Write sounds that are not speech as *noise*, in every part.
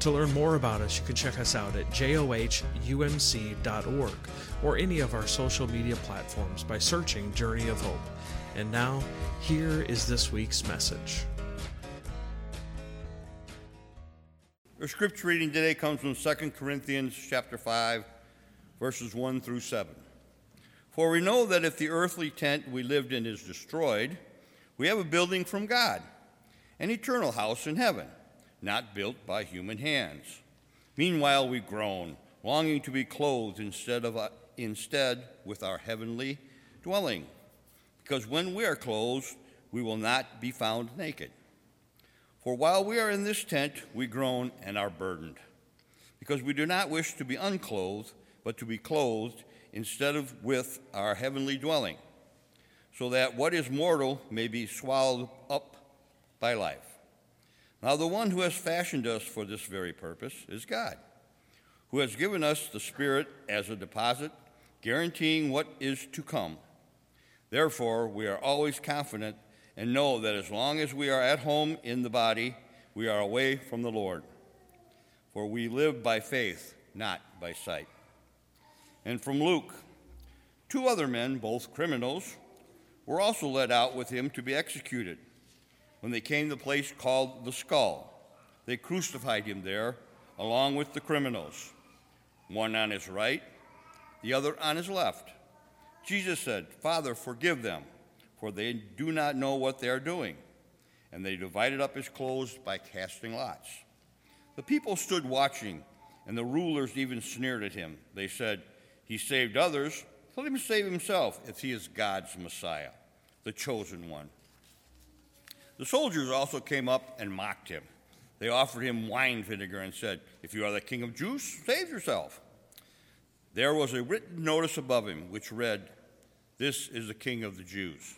To learn more about us, you can check us out at johumc.org or any of our social media platforms by searching Journey of Hope. And now, here is this week's message. Our scripture reading today comes from 2 Corinthians chapter 5, verses 1 through 7. For we know that if the earthly tent we lived in is destroyed, we have a building from God, an eternal house in heaven not built by human hands. Meanwhile, we groan, longing to be clothed instead, of, uh, instead with our heavenly dwelling. Because when we are clothed, we will not be found naked. For while we are in this tent, we groan and are burdened, because we do not wish to be unclothed, but to be clothed instead of with our heavenly dwelling, so that what is mortal may be swallowed up by life. Now, the one who has fashioned us for this very purpose is God, who has given us the Spirit as a deposit, guaranteeing what is to come. Therefore, we are always confident and know that as long as we are at home in the body, we are away from the Lord. For we live by faith, not by sight. And from Luke, two other men, both criminals, were also led out with him to be executed. When they came to the place called the skull, they crucified him there along with the criminals, one on his right, the other on his left. Jesus said, Father, forgive them, for they do not know what they are doing. And they divided up his clothes by casting lots. The people stood watching, and the rulers even sneered at him. They said, He saved others, let him save himself if he is God's Messiah, the chosen one. The soldiers also came up and mocked him. They offered him wine vinegar and said, If you are the king of Jews, save yourself. There was a written notice above him which read, This is the king of the Jews.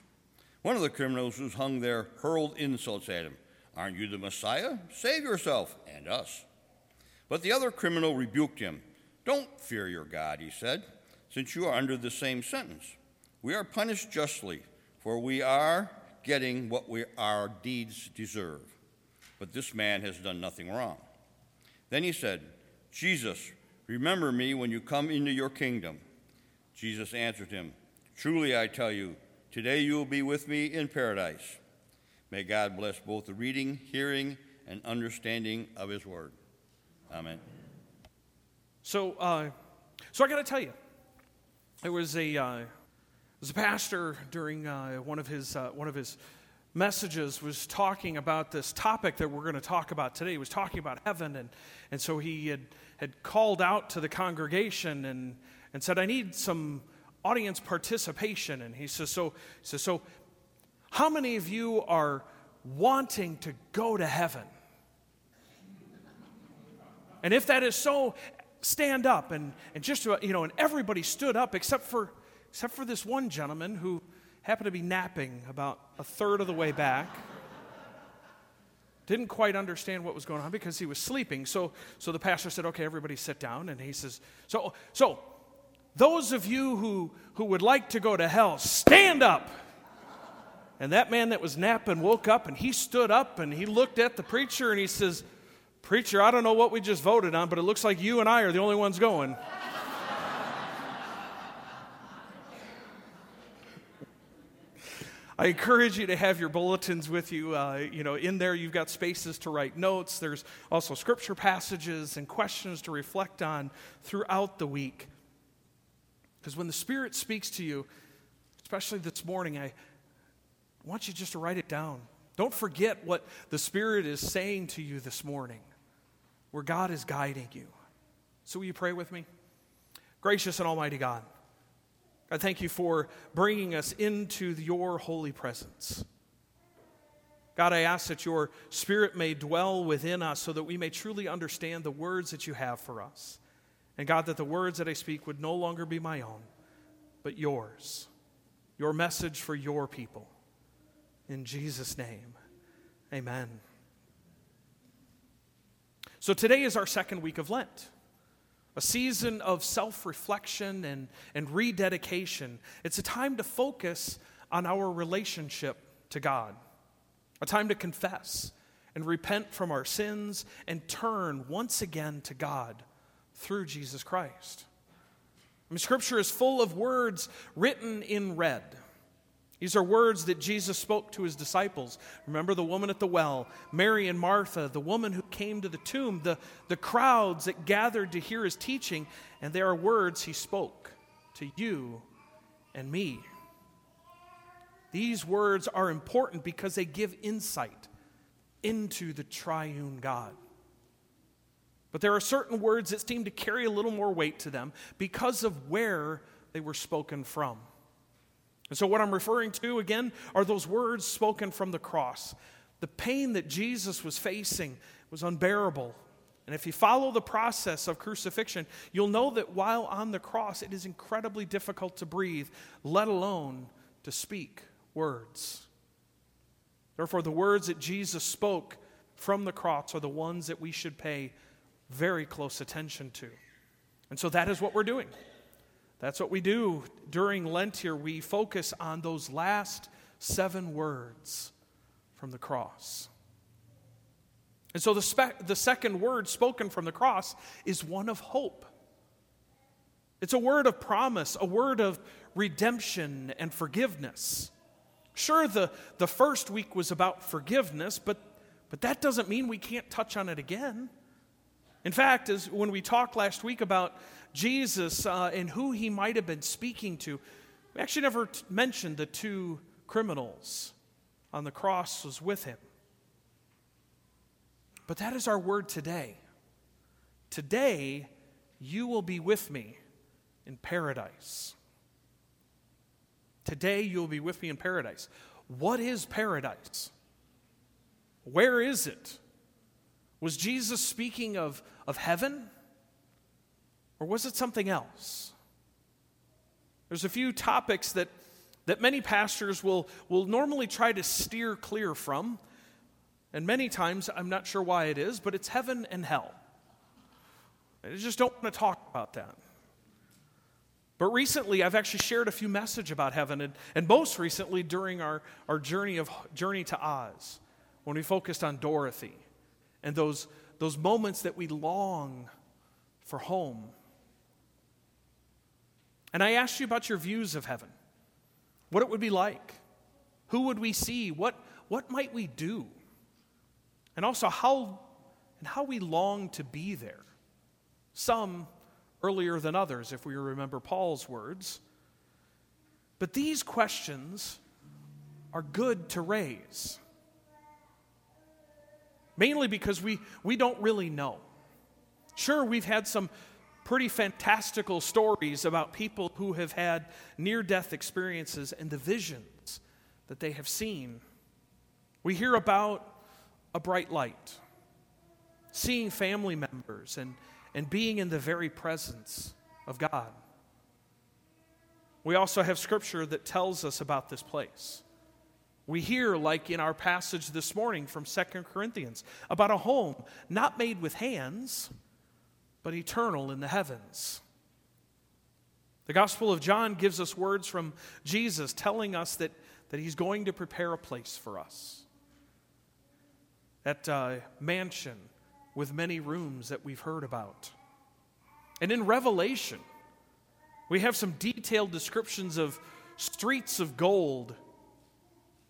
One of the criminals who was hung there hurled insults at him. Aren't you the Messiah? Save yourself and us. But the other criminal rebuked him. Don't fear your God, he said, since you are under the same sentence. We are punished justly, for we are getting what we, our deeds deserve. But this man has done nothing wrong. Then he said, Jesus, remember me when you come into your kingdom. Jesus answered him, Truly I tell you, today you will be with me in paradise. May God bless both the reading, hearing, and understanding of his word. Amen. So, uh, so I got to tell you, there was a, uh, was a pastor during uh, one of his uh, one of his messages was talking about this topic that we're going to talk about today. He was talking about heaven, and and so he had had called out to the congregation and and said, "I need some audience participation." And he says, "So he says so." How many of you are wanting to go to heaven? And if that is so, stand up and, and just, you know, and everybody stood up except for except for this one gentleman who happened to be napping about a third of the way back. Didn't quite understand what was going on because he was sleeping. So, so the pastor said, Okay, everybody sit down. And he says, So, so those of you who, who would like to go to hell, stand up. And that man that was napping woke up and he stood up and he looked at the preacher and he says, Preacher, I don't know what we just voted on, but it looks like you and I are the only ones going. I encourage you to have your bulletins with you. Uh, you know, in there you've got spaces to write notes. There's also scripture passages and questions to reflect on throughout the week. Because when the Spirit speaks to you, especially this morning, I want you just to write it down. Don't forget what the Spirit is saying to you this morning, where God is guiding you. So, will you pray with me? Gracious and Almighty God. I thank you for bringing us into your holy presence. God, I ask that your Spirit may dwell within us so that we may truly understand the words that you have for us. And God, that the words that I speak would no longer be my own, but yours, your message for your people. In Jesus' name, amen. So today is our second week of Lent, a season of self reflection and, and rededication. It's a time to focus on our relationship to God, a time to confess and repent from our sins and turn once again to God through Jesus Christ. I mean, Scripture is full of words written in red. These are words that Jesus spoke to his disciples. Remember the woman at the well, Mary and Martha, the woman who came to the tomb, the, the crowds that gathered to hear his teaching, and there are words he spoke to you and me. These words are important because they give insight into the triune God. But there are certain words that seem to carry a little more weight to them because of where they were spoken from. And so, what I'm referring to again are those words spoken from the cross. The pain that Jesus was facing was unbearable. And if you follow the process of crucifixion, you'll know that while on the cross, it is incredibly difficult to breathe, let alone to speak words. Therefore, the words that Jesus spoke from the cross are the ones that we should pay very close attention to. And so that is what we're doing. That's what we do during Lent here. We focus on those last seven words from the cross. And so the, spe- the second word spoken from the cross is one of hope. It's a word of promise, a word of redemption and forgiveness. Sure, the, the first week was about forgiveness, but, but that doesn't mean we can't touch on it again. In fact, as when we talked last week about Jesus uh, and who he might have been speaking to, we actually never t- mentioned the two criminals on the cross was with him. But that is our word today. Today, you will be with me in paradise. Today, you will be with me in paradise. What is paradise? Where is it? Was Jesus speaking of, of heaven? Or was it something else? There's a few topics that, that many pastors will, will normally try to steer clear from. And many times, I'm not sure why it is, but it's heaven and hell. I just don't want to talk about that. But recently, I've actually shared a few message about heaven, and, and most recently during our, our journey, of, journey to Oz, when we focused on Dorothy and those, those moments that we long for home. And I asked you about your views of heaven, what it would be like, who would we see, what, what might we do, and also how, and how we long to be there. Some earlier than others, if we remember Paul's words. But these questions are good to raise mainly because we, we don't really know. Sure, we've had some pretty fantastical stories about people who have had near death experiences and the visions that they have seen. We hear about a bright light, seeing family members, and, and being in the very presence of God. We also have scripture that tells us about this place. We hear, like in our passage this morning from Second Corinthians, about a home not made with hands, but eternal in the heavens. The Gospel of John gives us words from Jesus telling us that, that he's going to prepare a place for us. That uh, mansion with many rooms that we've heard about. And in Revelation, we have some detailed descriptions of streets of gold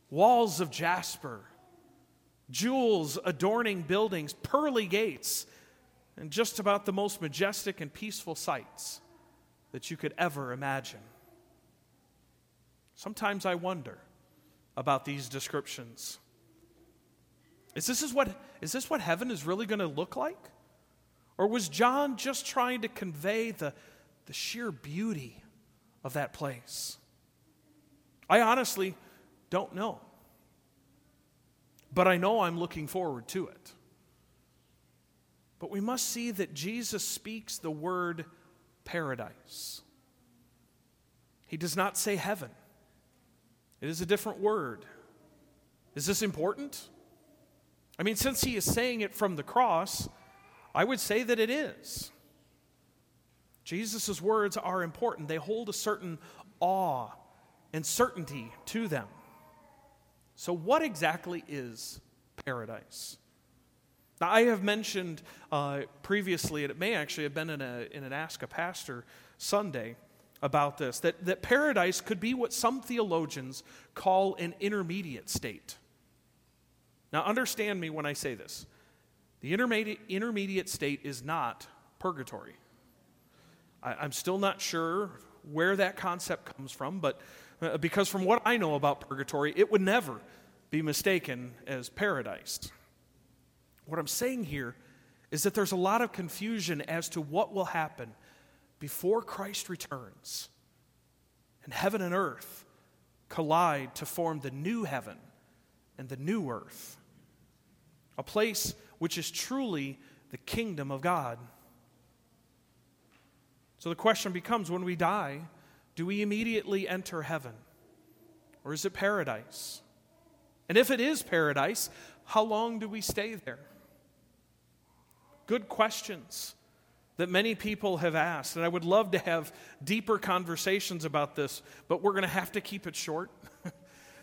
walls of jasper, jewels adorning buildings, pearly gates, and just about the most majestic and peaceful sights that you could ever imagine. Sometimes I wonder about these descriptions. Is this, is what, is this what heaven is really going to look like? Or was John just trying to convey the, the sheer beauty of that place? I honestly don't know. But I know I'm looking forward to it. But we must see that Jesus speaks the word paradise. He does not say heaven, it is a different word. Is this important? I mean, since he is saying it from the cross, I would say that it is. Jesus' words are important. They hold a certain awe and certainty to them. So, what exactly is paradise? Now, I have mentioned uh, previously, and it may actually have been in, a, in an Ask a Pastor Sunday about this, that, that paradise could be what some theologians call an intermediate state. Now, understand me when I say this. The intermediate, intermediate state is not purgatory. I, am still not sure where that concept comes from, but uh, because from what I know about purgatory, it would never be mistaken as paradise. What I'm saying here is that there's a lot of confusion as to what will happen before Christ returns and heaven and earth collide to form the new heaven and the new earth, a place which is truly the kingdom of God. So the question becomes when we die, do we immediately enter heaven? Or is it paradise? And if it is paradise, how long do we stay there? Good questions that many people have asked. And I would love to have deeper conversations about this, but we're going to have to keep it short. *laughs*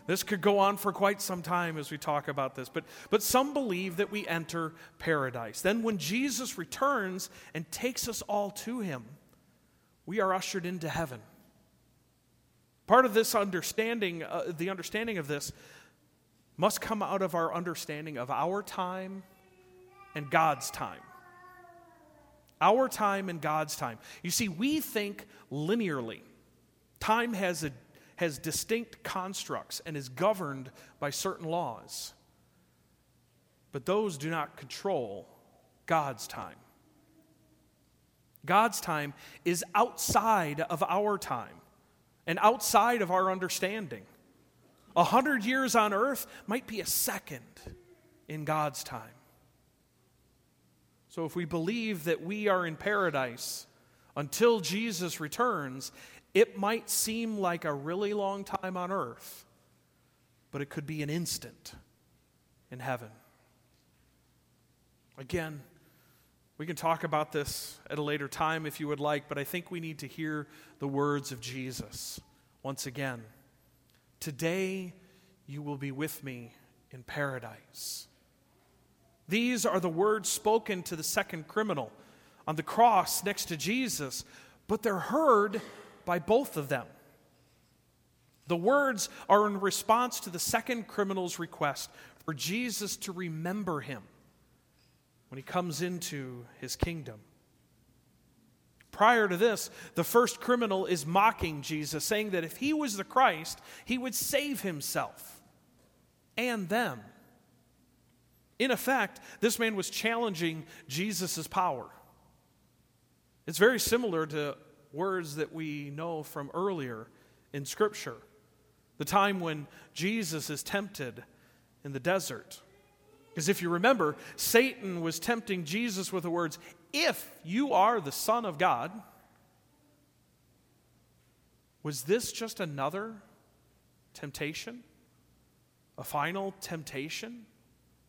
this could go on for quite some time as we talk about this. But, but some believe that we enter paradise. Then, when Jesus returns and takes us all to him, we are ushered into heaven. Part of this understanding, uh, the understanding of this, must come out of our understanding of our time and God's time. Our time and God's time. You see, we think linearly. Time has, a, has distinct constructs and is governed by certain laws. But those do not control God's time. God's time is outside of our time and outside of our understanding. A hundred years on earth might be a second in God's time. So if we believe that we are in paradise until Jesus returns, it might seem like a really long time on earth, but it could be an instant in heaven. Again, we can talk about this at a later time if you would like, but I think we need to hear the words of Jesus once again. Today you will be with me in paradise. These are the words spoken to the second criminal on the cross next to Jesus, but they're heard by both of them. The words are in response to the second criminal's request for Jesus to remember him when he comes into his kingdom. Prior to this, the first criminal is mocking Jesus, saying that if he was the Christ, he would save himself and them. In effect, this man was challenging Jesus' power. It's very similar to words that we know from earlier in Scripture. The time when Jesus is tempted in the desert. Because if you remember, Satan was tempting Jesus with the words, If you are the Son of God, was this just another temptation? A final temptation?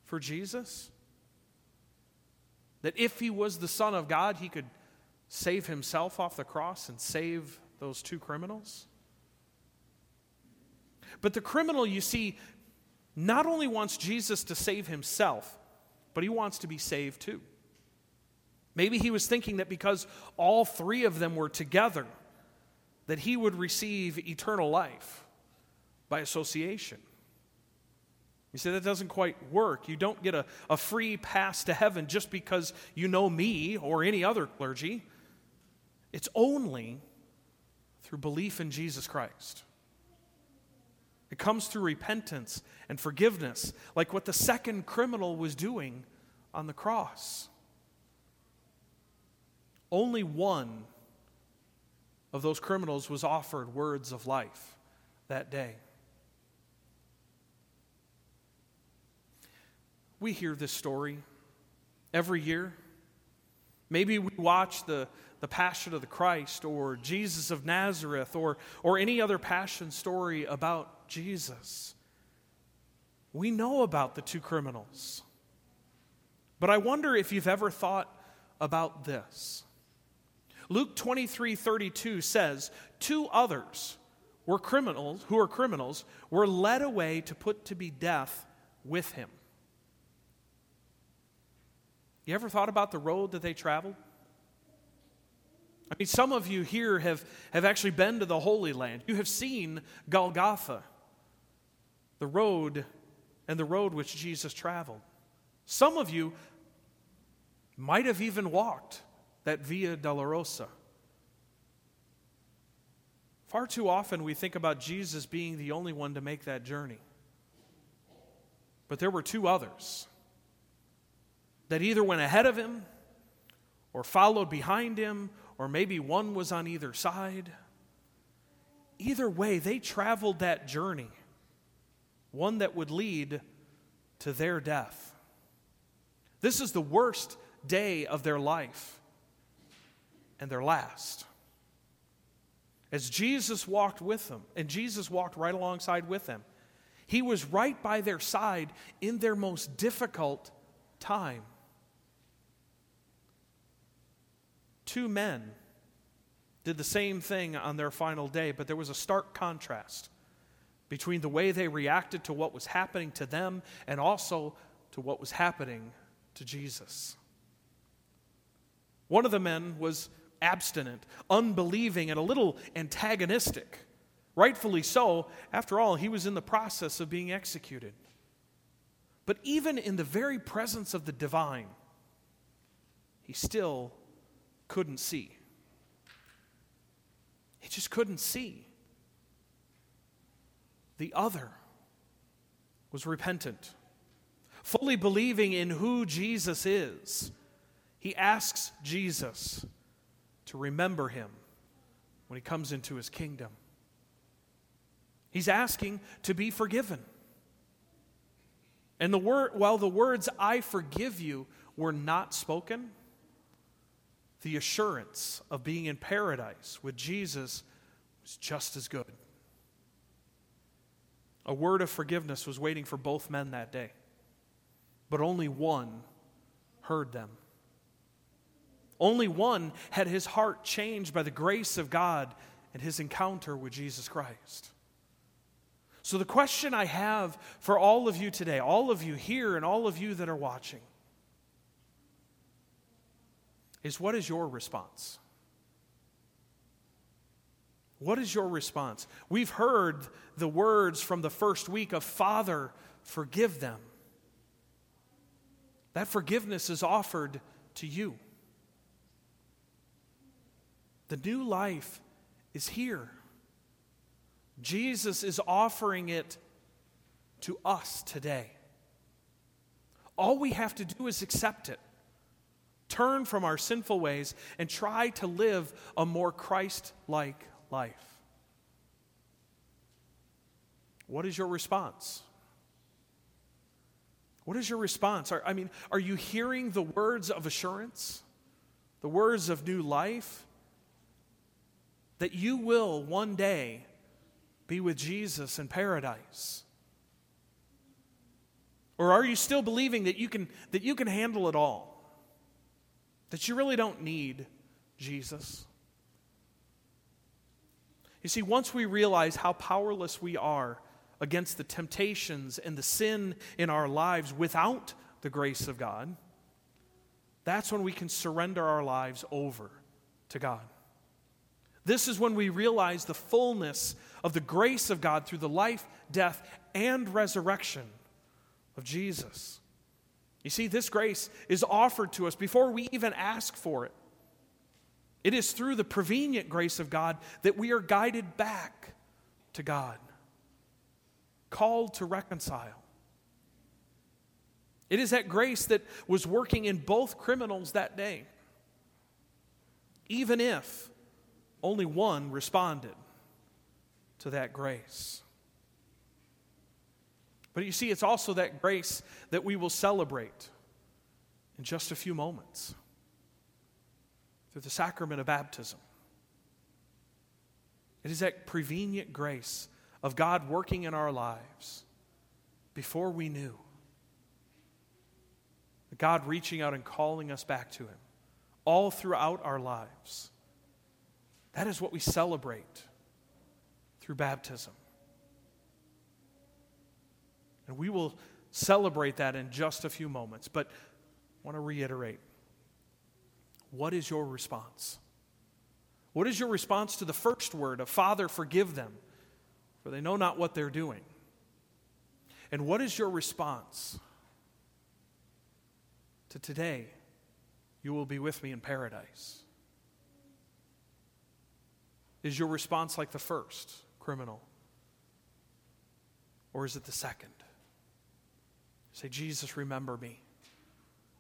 For Jesus? That if he was the Son of God, he could save himself off the cross and save those two criminals? But the criminal, you see, not only wants Jesus to save himself, but he wants to be saved too. Maybe he was thinking that because all three of them were together, that he would receive eternal life by association. You say that doesn't quite work. You don't get a, a free pass to heaven just because you know me or any other clergy. It's only through belief in Jesus Christ. It comes through repentance and forgiveness, like what the second criminal was doing on the cross. Only one of those criminals was offered words of life that day. We hear this story every year. Maybe we watch the, the Passion of the Christ or Jesus of Nazareth or, or any other passion story about Jesus. We know about the two criminals. But I wonder if you've ever thought about this. Luke 23 32 says, Two others were criminals, who are criminals, were led away to put to be death with him. You ever thought about the road that they traveled? I mean, some of you here have, have actually been to the Holy Land. You have seen Golgotha, the road and the road which Jesus traveled. Some of you might have even walked that Via Dolorosa. Far too often we think about Jesus being the only one to make that journey. But there were two others that either went ahead of him or followed behind him, or maybe one was on either side. Either way, they traveled that journey, one that would lead to their death. This is the worst day of their life and their last. As Jesus walked with them, and Jesus walked right alongside with them, he was right by their side in their most difficult time. Two men did the same thing on their final day, but there was a stark contrast between the way they reacted to what was happening to them and also to what was happening to Jesus. One of the men was abstinent, unbelieving, and a little antagonistic. Rightfully so. After all, he was in the process of being executed. But even in the very presence of the divine, he still couldn't see. He just couldn't see. The other was repentant, fully believing in who Jesus is. He asks Jesus to remember him when he comes into his kingdom. He's asking to be forgiven. And the word, while the words, I forgive you, were not spoken, the assurance of being in paradise with Jesus was just as good. A word of forgiveness was waiting for both men that day, but only one heard them. Only one had his heart changed by the grace of God and his encounter with Jesus Christ. So, the question I have for all of you today, all of you here and all of you that are watching, is what is your response? What is your response? We've heard the words from the first week of Father, forgive them. That forgiveness is offered to you. The new life is here. Jesus is offering it to us today. All we have to do is accept it, turn from our sinful ways, and try to live a more Christ like life. What is your response? What is your response? Are, I mean, are you hearing the words of assurance, the words of new life? that you will one day be with Jesus in paradise? Or are you still believing that you can, that you can handle it all? That you really don't need Jesus? You see, once we realize how powerless we are against the temptations and the sin in our lives without the grace of God, that's when we can surrender our lives over to God. This is when we realize the fullness of the grace of God through the life, death, and resurrection of Jesus. You see, this grace is offered to us before we even ask for it. It is through the prevenient grace of God that we are guided back to God, called to reconcile. It is that grace that was working in both criminals that day. Even if only one responded to that grace. But you see, it's also that grace that we will celebrate in just a few moments. through the sacrament of baptism. It is that prevenient grace of God working in our lives before we knew. God reaching out and calling us back to Him all throughout our lives. That is what we celebrate through baptism. And we will celebrate that in just a few moments. But I want to reiterate what is your response? What is your response to the first word of Father, forgive them, for they know not what they're doing? And what is your response to today? You will be with me in paradise. Is your response like the first, criminal? Or is it the second? Say, Jesus, remember me.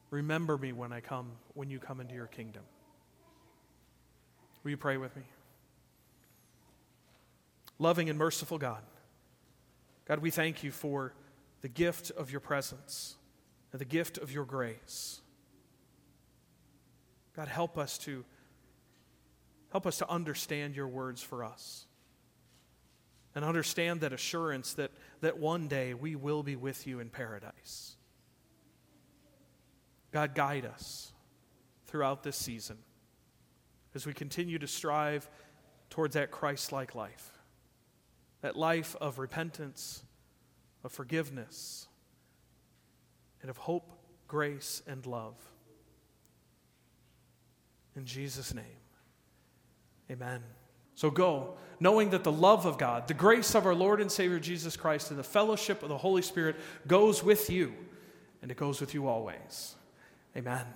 Remember me when I come, when you come into your kingdom. Will you pray with me? Loving and merciful God, God, we thank you for the gift of your presence and the gift of your grace. God, help us to help us to understand your words for us. And understand that assurance that, that one day we will be with you in paradise. God, guide us throughout this season as we continue to strive towards that Christ like life, that life of repentance, of forgiveness, and of hope, grace, and love. In Jesus' name, amen. So go, knowing that the love of God, the grace of our Lord and Savior Jesus Christ, and the fellowship of the Holy Spirit goes with you, and it goes with you always. Amen.